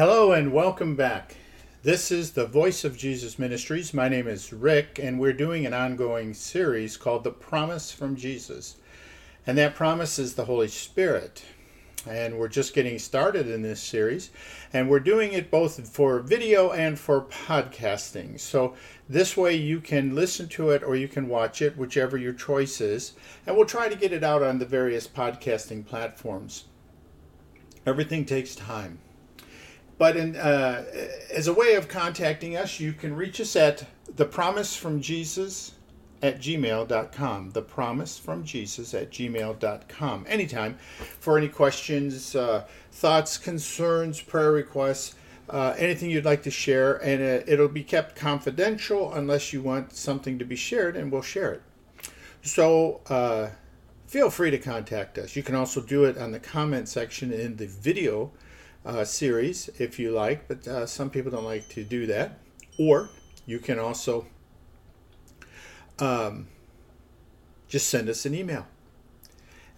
Hello and welcome back. This is the Voice of Jesus Ministries. My name is Rick, and we're doing an ongoing series called The Promise from Jesus. And that promise is the Holy Spirit. And we're just getting started in this series, and we're doing it both for video and for podcasting. So this way you can listen to it or you can watch it, whichever your choice is. And we'll try to get it out on the various podcasting platforms. Everything takes time. But in, uh, as a way of contacting us, you can reach us at the promise from Jesus at gmail.com. The promise from Jesus at gmail.com. Anytime for any questions, uh, thoughts, concerns, prayer requests, uh, anything you'd like to share, and uh, it'll be kept confidential unless you want something to be shared, and we'll share it. So uh, feel free to contact us. You can also do it on the comment section in the video uh, series if you like, but uh, some people don't like to do that. Or you can also um, just send us an email,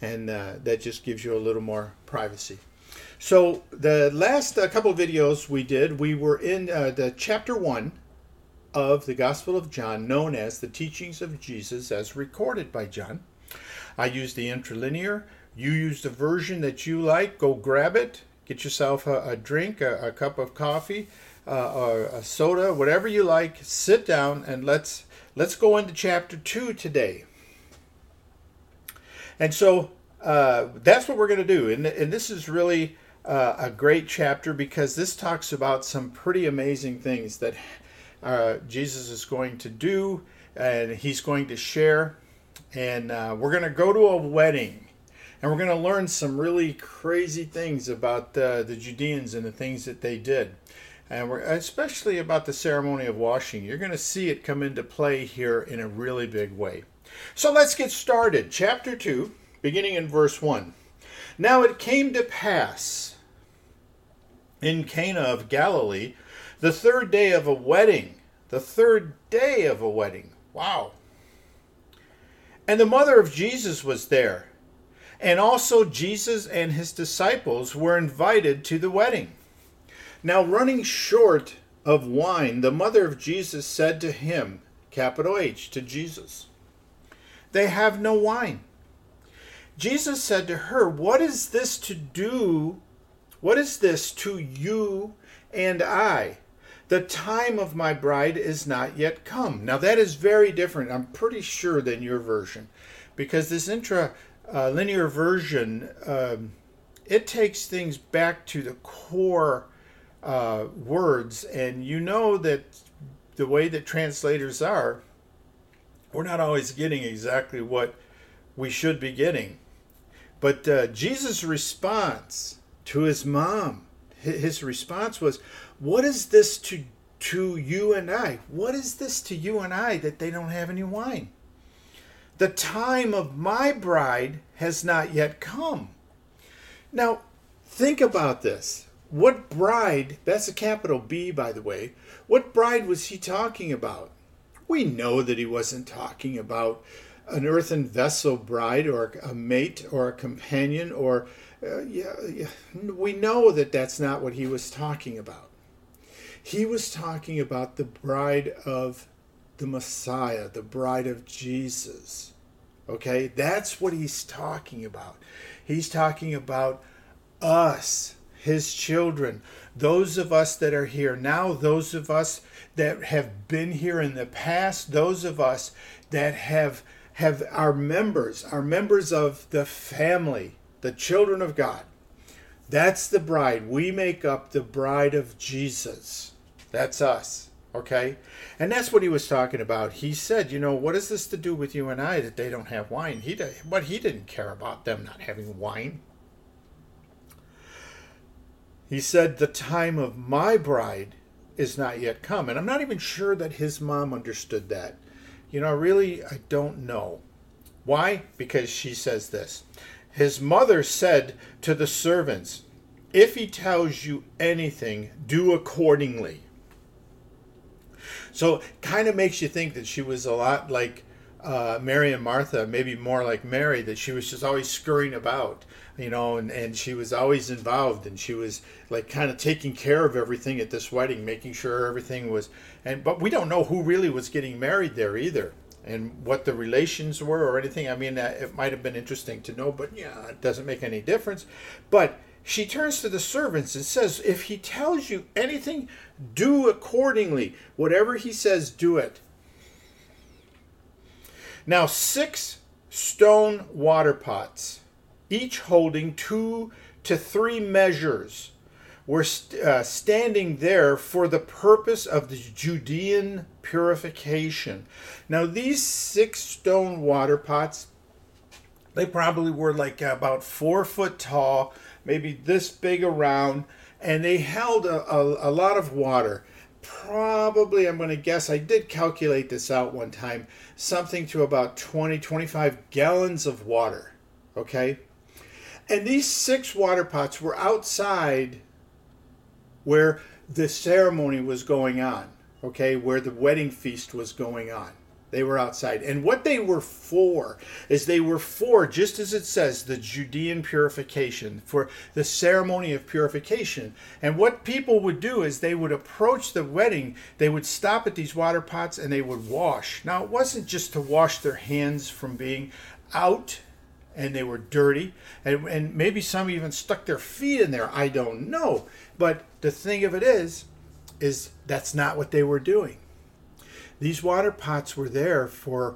and uh, that just gives you a little more privacy. So the last uh, couple videos we did, we were in uh, the chapter one of the Gospel of John, known as the Teachings of Jesus, as recorded by John. I used the interlinear. You use the version that you like. Go grab it Get yourself a, a drink, a, a, cup of coffee, uh, or a soda, whatever you like. Sit down and let's let's go into chapter two today. And so uh, that's what we're going to do, and and this is really uh, a great chapter because this talks about some pretty amazing things that uh, Jesus is going to do and he's going to share. And uh, we're going to go to a wedding and we're going to learn some really crazy things about uh, the Judeans and the things that they did. And we're especially about the ceremony of washing. You're going to see it come into play here in a really big way. So let's get started. Chapter 2, beginning in verse 1. Now it came to pass in Cana of Galilee, the third day of a wedding. The third day of a wedding. Wow. And the mother of Jesus was there and also, Jesus and his disciples were invited to the wedding. Now, running short of wine, the mother of Jesus said to him, capital H, to Jesus, They have no wine. Jesus said to her, What is this to do? What is this to you and I? The time of my bride is not yet come. Now, that is very different, I'm pretty sure, than your version, because this intra uh, linear version, um, it takes things back to the core uh, words, and you know that the way that translators are, we're not always getting exactly what we should be getting. But uh, Jesus' response to his mom, his response was, What is this to, to you and I? What is this to you and I that they don't have any wine? The time of my bride has not yet come. Now, think about this. What bride, that's a capital B, by the way, what bride was he talking about? We know that he wasn't talking about an earthen vessel bride or a mate or a companion or uh, yeah, yeah, we know that that's not what he was talking about. He was talking about the bride of the Messiah, the bride of Jesus. Okay, that's what he's talking about. He's talking about us, his children, those of us that are here now, those of us that have been here in the past, those of us that have have our members, our members of the family, the children of God. That's the bride. We make up the bride of Jesus. That's us. Okay? And that's what he was talking about. He said, you know, what is this to do with you and I that they don't have wine? He did, but he didn't care about them not having wine. He said, the time of my bride is not yet come. And I'm not even sure that his mom understood that. You know, really, I don't know. Why? Because she says this. His mother said to the servants, If he tells you anything, do accordingly. So kind of makes you think that she was a lot like uh, Mary and Martha, maybe more like Mary, that she was just always scurrying about, you know, and, and she was always involved and she was like kind of taking care of everything at this wedding, making sure everything was, and but we don't know who really was getting married there either and what the relations were or anything. I mean, uh, it might have been interesting to know, but yeah, it doesn't make any difference. But she turns to the servants and says, If he tells you anything, do accordingly. Whatever he says, do it. Now, six stone water pots, each holding two to three measures, were st- uh, standing there for the purpose of the Judean purification. Now, these six stone water pots, they probably were like about four foot tall, maybe this big around, and they held a, a, a lot of water. Probably, I'm going to guess, I did calculate this out one time, something to about 20, 25 gallons of water. Okay? And these six water pots were outside where the ceremony was going on, okay, where the wedding feast was going on. They were outside. And what they were for is they were for, just as it says, the Judean purification, for the ceremony of purification. And what people would do is they would approach the wedding, they would stop at these water pots and they would wash. Now, it wasn't just to wash their hands from being out and they were dirty, and, and maybe some even stuck their feet in there. I don't know. But the thing of it is, is that's not what they were doing. These water pots were there for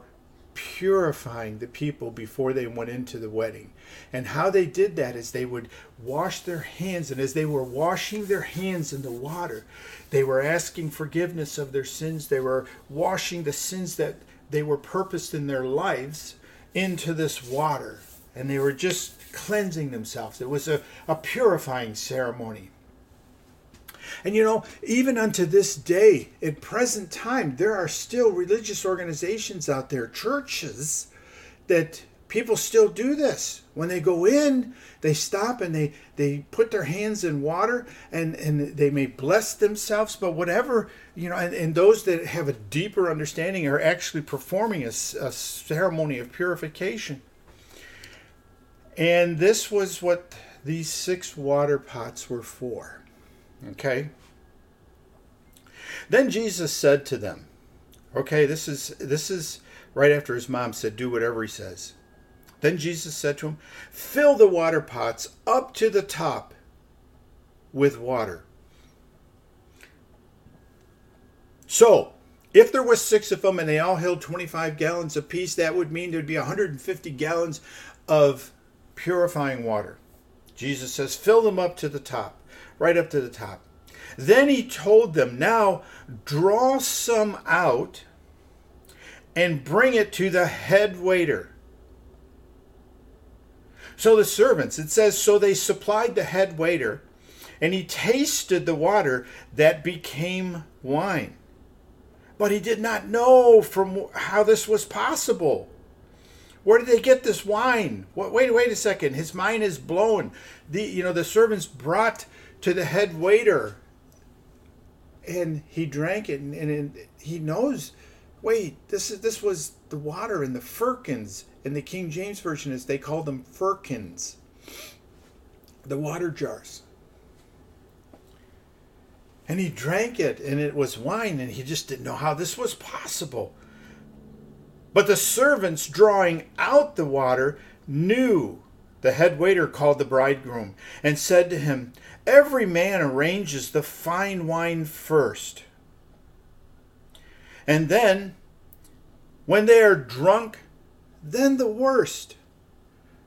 purifying the people before they went into the wedding. And how they did that is they would wash their hands, and as they were washing their hands in the water, they were asking forgiveness of their sins. They were washing the sins that they were purposed in their lives into this water. And they were just cleansing themselves. It was a, a purifying ceremony. And you know, even unto this day, at present time, there are still religious organizations out there, churches, that people still do this. When they go in, they stop and they, they put their hands in water and, and they may bless themselves, but whatever, you know, and, and those that have a deeper understanding are actually performing a, a ceremony of purification. And this was what these six water pots were for. Okay? Then Jesus said to them, okay, this is this is right after his mom said do whatever he says. Then Jesus said to him, "Fill the water pots up to the top with water." So, if there was 6 of them and they all held 25 gallons apiece, that would mean there'd be 150 gallons of purifying water. Jesus says, "Fill them up to the top." Right up to the top. Then he told them, Now draw some out and bring it to the head waiter. So the servants, it says, so they supplied the head waiter, and he tasted the water that became wine. But he did not know from how this was possible. Where did they get this wine? Wait, wait a second. His mind is blown. The you know the servants brought to the head waiter. And he drank it and, and he knows wait this is this was the water in the firkins. In the king james version is they call them firkins. The water jars. And he drank it and it was wine and he just didn't know how this was possible. But the servants drawing out the water knew the head waiter called the bridegroom and said to him Every man arranges the fine wine first. And then, when they are drunk, then the worst.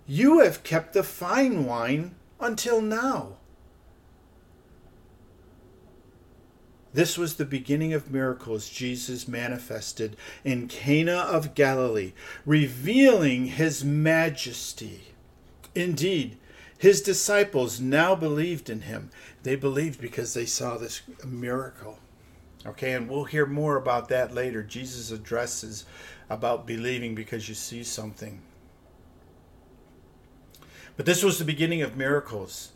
You have kept the fine wine until now. This was the beginning of miracles Jesus manifested in Cana of Galilee, revealing his majesty. Indeed, his disciples now believed in him. They believed because they saw this miracle. Okay, and we'll hear more about that later. Jesus addresses about believing because you see something. But this was the beginning of miracles.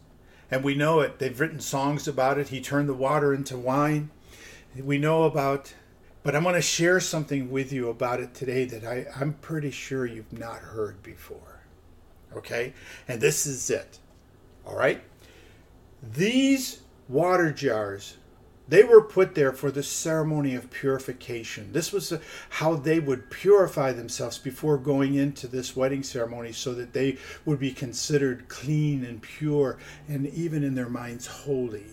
And we know it. They've written songs about it. He turned the water into wine. We know about But I'm going to share something with you about it today that I, I'm pretty sure you've not heard before. Okay? And this is it. All right? These water jars, they were put there for the ceremony of purification. This was how they would purify themselves before going into this wedding ceremony so that they would be considered clean and pure and even in their minds holy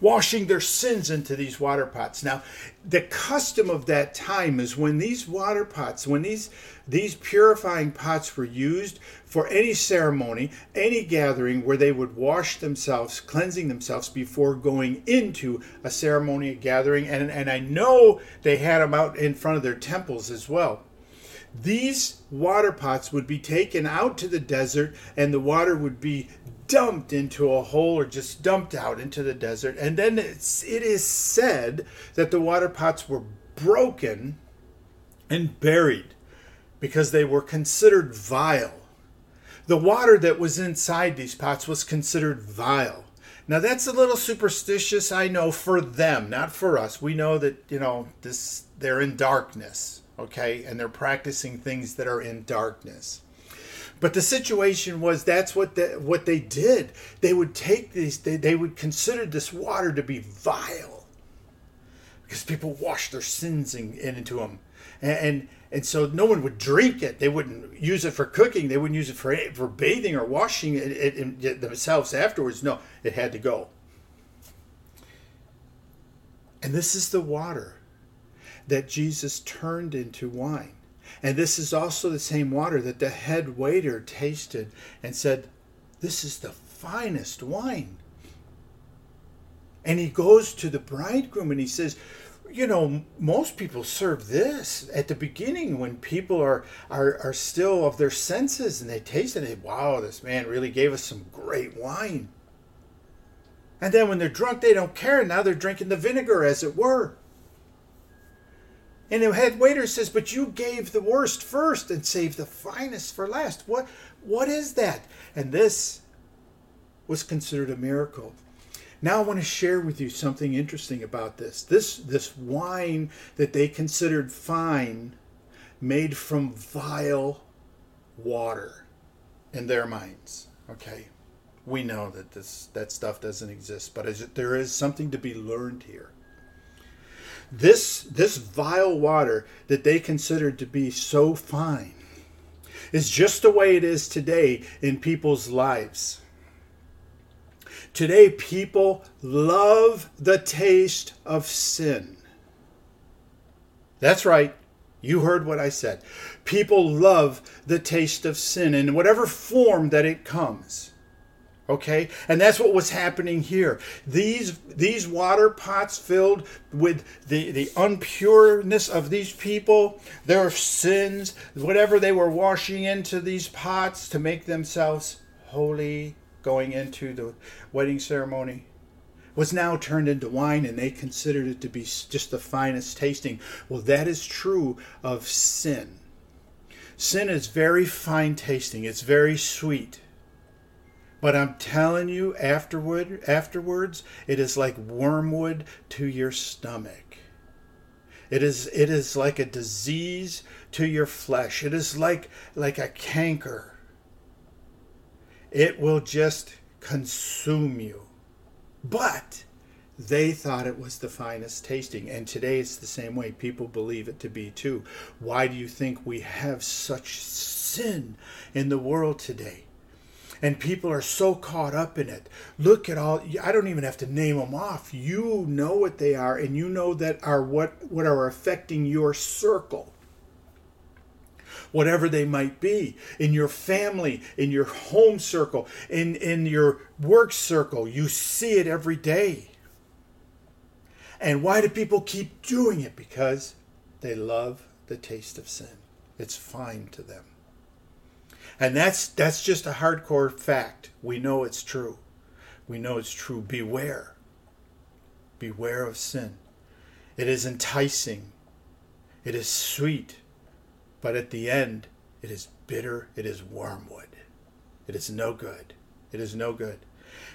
washing their sins into these water pots. Now, the custom of that time is when these water pots, when these these purifying pots were used for any ceremony, any gathering where they would wash themselves, cleansing themselves before going into a ceremony, a gathering, and, and I know they had them out in front of their temples as well. These water pots would be taken out to the desert and the water would be dumped into a hole or just dumped out into the desert. And then it's, it is said that the water pots were broken and buried because they were considered vile. The water that was inside these pots was considered vile. Now that's a little superstitious, I know, for them, not for us. We know that, you know, this they're in darkness, okay? And they're practicing things that are in darkness. But the situation was that's what the, what they did. They would take these, they, they would consider this water to be vile because people washed their sins in, into them. And, and, and so no one would drink it. They wouldn't use it for cooking. They wouldn't use it for, for bathing or washing it, it, it themselves afterwards. No, it had to go. And this is the water that Jesus turned into wine. And this is also the same water that the head waiter tasted and said, This is the finest wine. And he goes to the bridegroom and he says, you know, most people serve this at the beginning when people are, are, are still of their senses and they taste it. They, wow, this man really gave us some great wine. And then when they're drunk, they don't care. Now they're drinking the vinegar, as it were. And the head waiter says, But you gave the worst first and saved the finest for last. What what is that? And this was considered a miracle. Now I want to share with you something interesting about this. This this wine that they considered fine made from vile water in their minds. Okay. We know that this that stuff doesn't exist, but it, there is something to be learned here. This, this vile water that they considered to be so fine is just the way it is today in people's lives. Today, people love the taste of sin. That's right. You heard what I said. People love the taste of sin in whatever form that it comes okay? And that's what was happening here. These these water pots filled with the the unpureness of these people their sins whatever they were washing into these pots to make themselves holy going into the wedding ceremony was now turned into wine and they considered it to be just the finest tasting. Well that is true of sin. Sin is very fine tasting. It's very sweet but I'm telling you, afterward, afterwards, it is like wormwood to your stomach. It is, it is like a disease to your flesh. It is like, like a canker. It will just consume you. But they thought it was the finest tasting. And today it's the same way. People believe it to be too. Why do you think we have such sin in the world today? And people are so caught up in it. Look at all I don't even have to name them off. You know what they are and you know that are what what are affecting your circle. Whatever they might be, in your family, in your home circle, in, in your work circle, you see it every day. And why do people keep doing it? Because they love the taste of sin. It's fine to them. And that's that's just a hardcore fact. We know it's true. We know it's true. Beware. Beware of sin. It is enticing. It is sweet. But at the end, it is bitter. It is wormwood. It is no good. It is no good.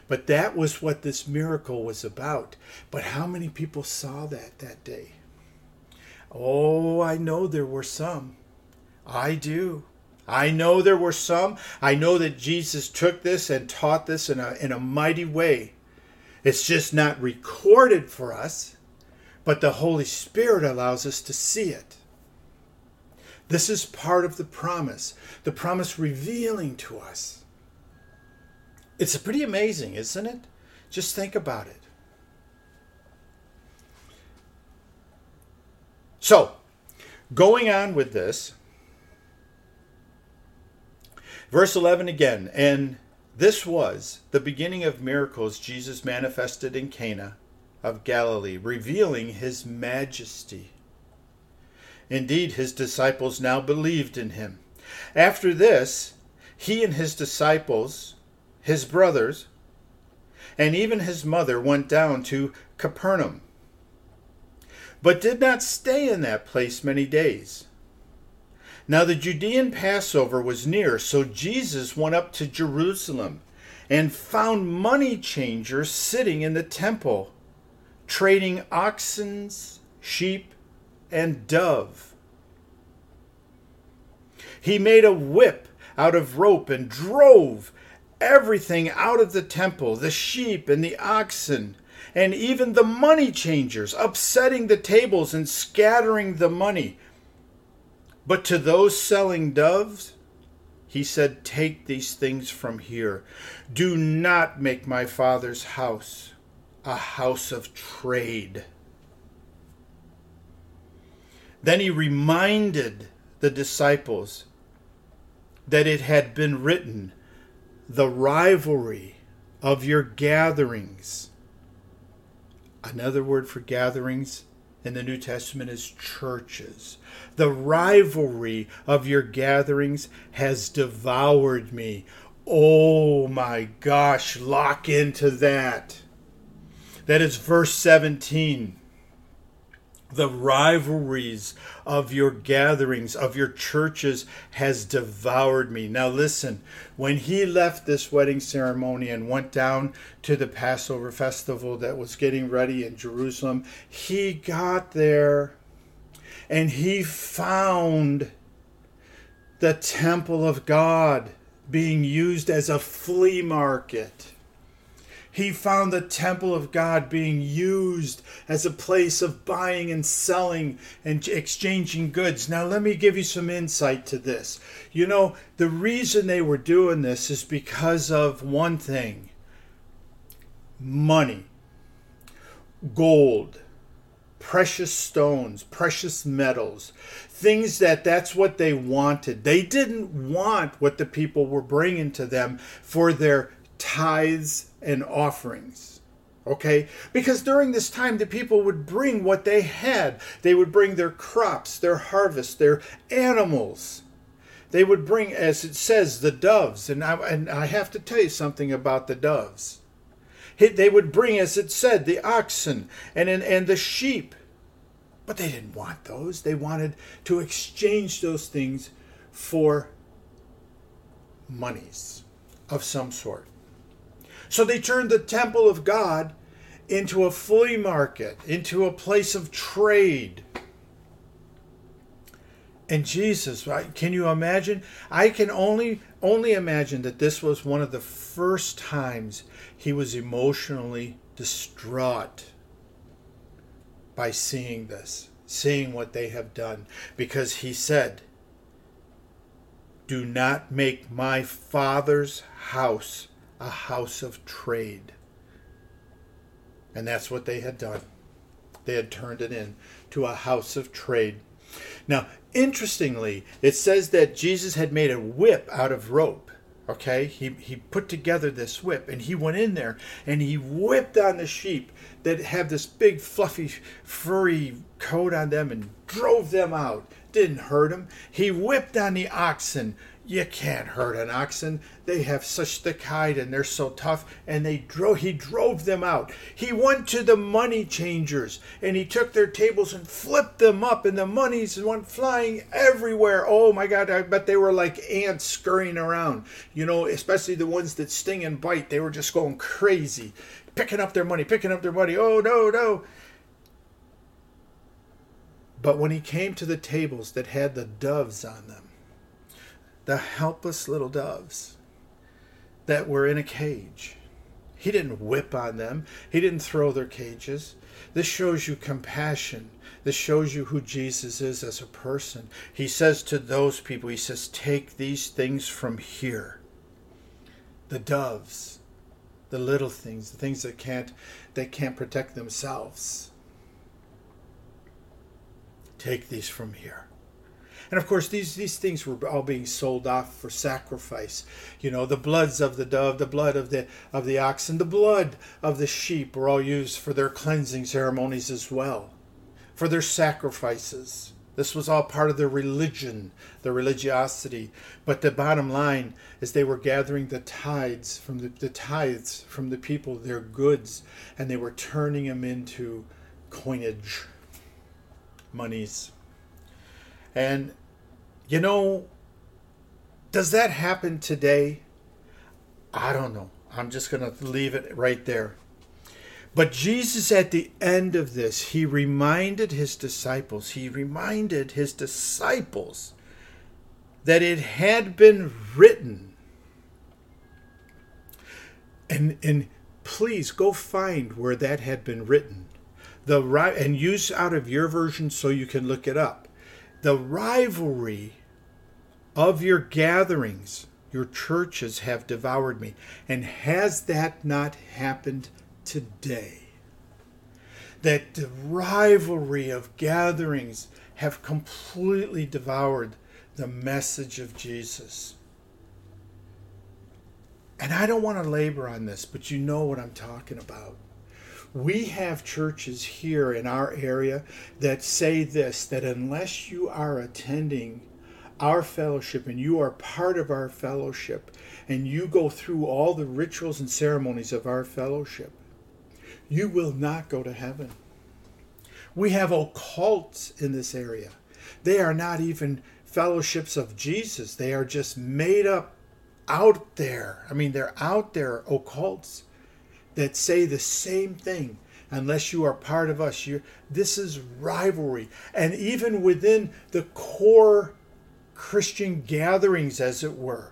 But that was what this miracle was about. But how many people saw that that day? Oh, I know there were some. I do. I know there were some. I know that Jesus took this and taught this in a, in a mighty way. It's just not recorded for us, but the Holy Spirit allows us to see it. This is part of the promise, the promise revealing to us. It's pretty amazing, isn't it? Just think about it. So, going on with this, verse 11 again, and this was the beginning of miracles Jesus manifested in Cana of Galilee, revealing his majesty. Indeed, his disciples now believed in him. After this, he and his disciples, his brothers, and even his mother went down to Capernaum, but did not stay in that place many days. Now the Judean Passover was near, so Jesus went up to Jerusalem and found money changers sitting in the temple, trading oxen, sheep, and dove. He made a whip out of rope and drove everything out of the temple the sheep and the oxen, and even the money changers, upsetting the tables and scattering the money. But to those selling doves, he said, Take these things from here. Do not make my father's house a house of trade. Then he reminded the disciples that it had been written, the rivalry of your gatherings. Another word for gatherings in the New Testament is churches. The rivalry of your gatherings has devoured me. Oh my gosh, lock into that. That is verse 17 the rivalries of your gatherings, of your churches, has devoured me. Now, listen, when he left this wedding ceremony and went down to the Passover festival that was getting ready in Jerusalem, he got there and he found the temple of God being used as a flea market he found the temple of God being used as a place of buying and selling and exchanging goods. Now, let me give you some insight to this. You know, the reason they were doing this is because of one thing money, gold, precious stones, precious metals, things that that's what they wanted. They didn't want what the people were bringing to them for their tithes and offerings. Okay? Because during this time, the people would bring what they had. They would bring their crops, their harvest, their animals. They would bring, as it says, the doves. And I, and I have to tell you something about the doves. They would bring, as it said, the oxen and, and, and the sheep. But they didn't want those. They wanted to exchange those things for monies of some sort. So they turned the temple of God into a flea market, into a place of trade. And Jesus? Can you imagine? I can only only imagine that this was one of the first times he was emotionally distraught by seeing this, seeing what they have done, because he said, "Do not make my father's house a house of trade. And that's what they had done. They had turned it into a house of trade. Now, interestingly, it says that Jesus had made a whip out of rope. Okay, he, he put together this whip and he went in there and he whipped on the sheep that have this big, fluffy, furry coat on them and drove them out. Didn't hurt him. He whipped on the oxen you can't hurt an oxen. They have such thick hide and they're so tough. And they drove he drove them out. He went to the money changers and he took their tables and flipped them up and the monies went flying everywhere. Oh my god, I bet they were like ants scurrying around. You know, especially the ones that sting and bite. They were just going crazy. Picking up their money, picking up their money. Oh no, no. But when he came to the tables that had the doves on them, the helpless little doves that were in a cage. He didn't whip on them, he didn't throw their cages. This shows you compassion. This shows you who Jesus is as a person. He says to those people, He says, Take these things from here. The doves, the little things, the things that can't that can't protect themselves. Take these from here. And of course, these, these things were all being sold off for sacrifice. You know, the bloods of the dove, the blood of the of the oxen, the blood of the sheep were all used for their cleansing ceremonies as well, for their sacrifices. This was all part of their religion, their religiosity. But the bottom line is they were gathering the tithes from the, the tithes from the people, their goods, and they were turning them into coinage, monies. And, you know, does that happen today? I don't know. I'm just going to leave it right there. But Jesus, at the end of this, he reminded his disciples, he reminded his disciples that it had been written. And, and please go find where that had been written. The right and use out of your version so you can look it up the rivalry of your gatherings, your churches have devoured me. And has that not happened today? That the rivalry of gatherings have completely devoured the message of Jesus. And I don't want to labor on this, but you know what I'm talking about. We have churches here in our area that say this that unless you are attending our fellowship and you are part of our fellowship and you go through all the rituals and ceremonies of our fellowship, you will not go to heaven. We have occults in this area. They are not even fellowships of Jesus, they are just made up out there. I mean, they're out there occults that say the same thing unless you are part of us. you this is rivalry. And even within the core Christian gatherings, as it were,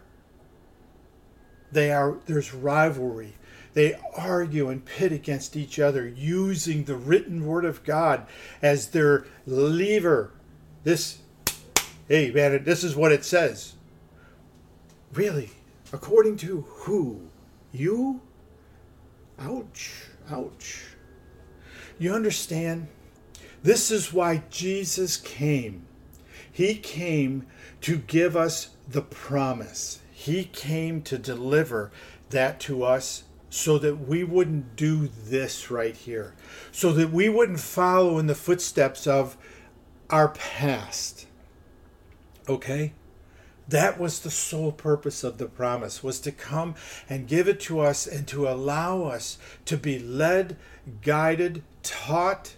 they are there's rivalry. They argue and pit against each other using the written word of God as their lever. This, hey man, this is what it says. Really? According to who? You? Ouch, ouch. You understand? This is why Jesus came. He came to give us the promise. He came to deliver that to us so that we wouldn't do this right here, so that we wouldn't follow in the footsteps of our past. Okay? That was the sole purpose of the promise was to come and give it to us and to allow us to be led, guided, taught,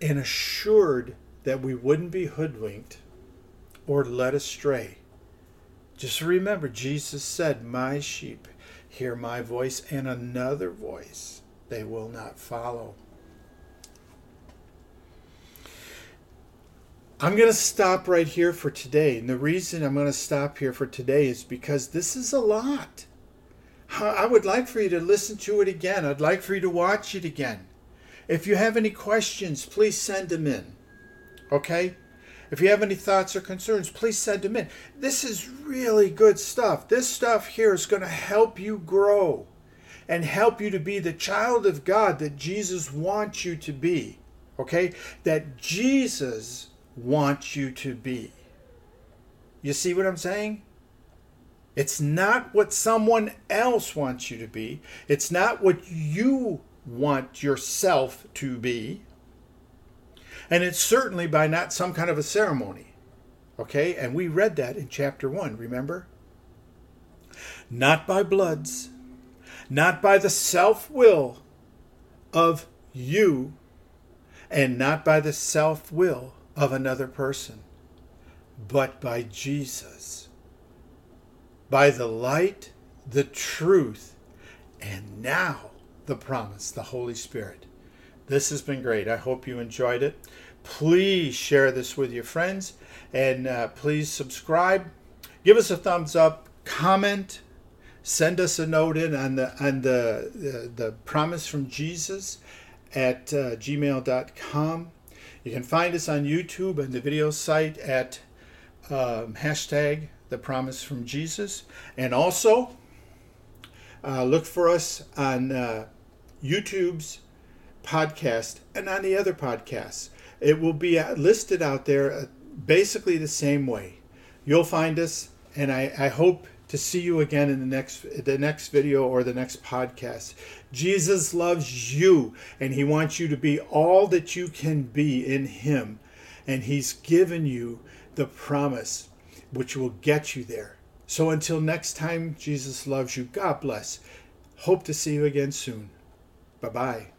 and assured that we wouldn't be hoodwinked or led astray. Just remember, Jesus said, My sheep hear my voice, and another voice they will not follow. I'm going to stop right here for today. And the reason I'm going to stop here for today is because this is a lot. I would like for you to listen to it again. I'd like for you to watch it again. If you have any questions, please send them in. Okay? If you have any thoughts or concerns, please send them in. This is really good stuff. This stuff here is going to help you grow and help you to be the child of God that Jesus wants you to be. Okay? That Jesus want you to be. You see what I'm saying? It's not what someone else wants you to be. It's not what you want yourself to be. And it's certainly by not some kind of a ceremony. Okay? And we read that in chapter 1, remember? not by bloods, not by the self will of you, and not by the self will of another person, but by Jesus, by the light, the truth, and now the promise, the Holy Spirit. This has been great. I hope you enjoyed it. Please share this with your friends and uh, please subscribe. Give us a thumbs up, comment, send us a note in on the on the the, the promise from Jesus at uh, gmail.com. You can find us on YouTube and the video site at um, hashtag the promise from Jesus. And also uh, look for us on uh, YouTube's podcast and on the other podcasts. It will be uh, listed out there uh, basically the same way. You'll find us, and I, I hope to see you again in the next the next video or the next podcast. Jesus loves you and he wants you to be all that you can be in him and he's given you the promise which will get you there. So until next time Jesus loves you. God bless. Hope to see you again soon. Bye-bye.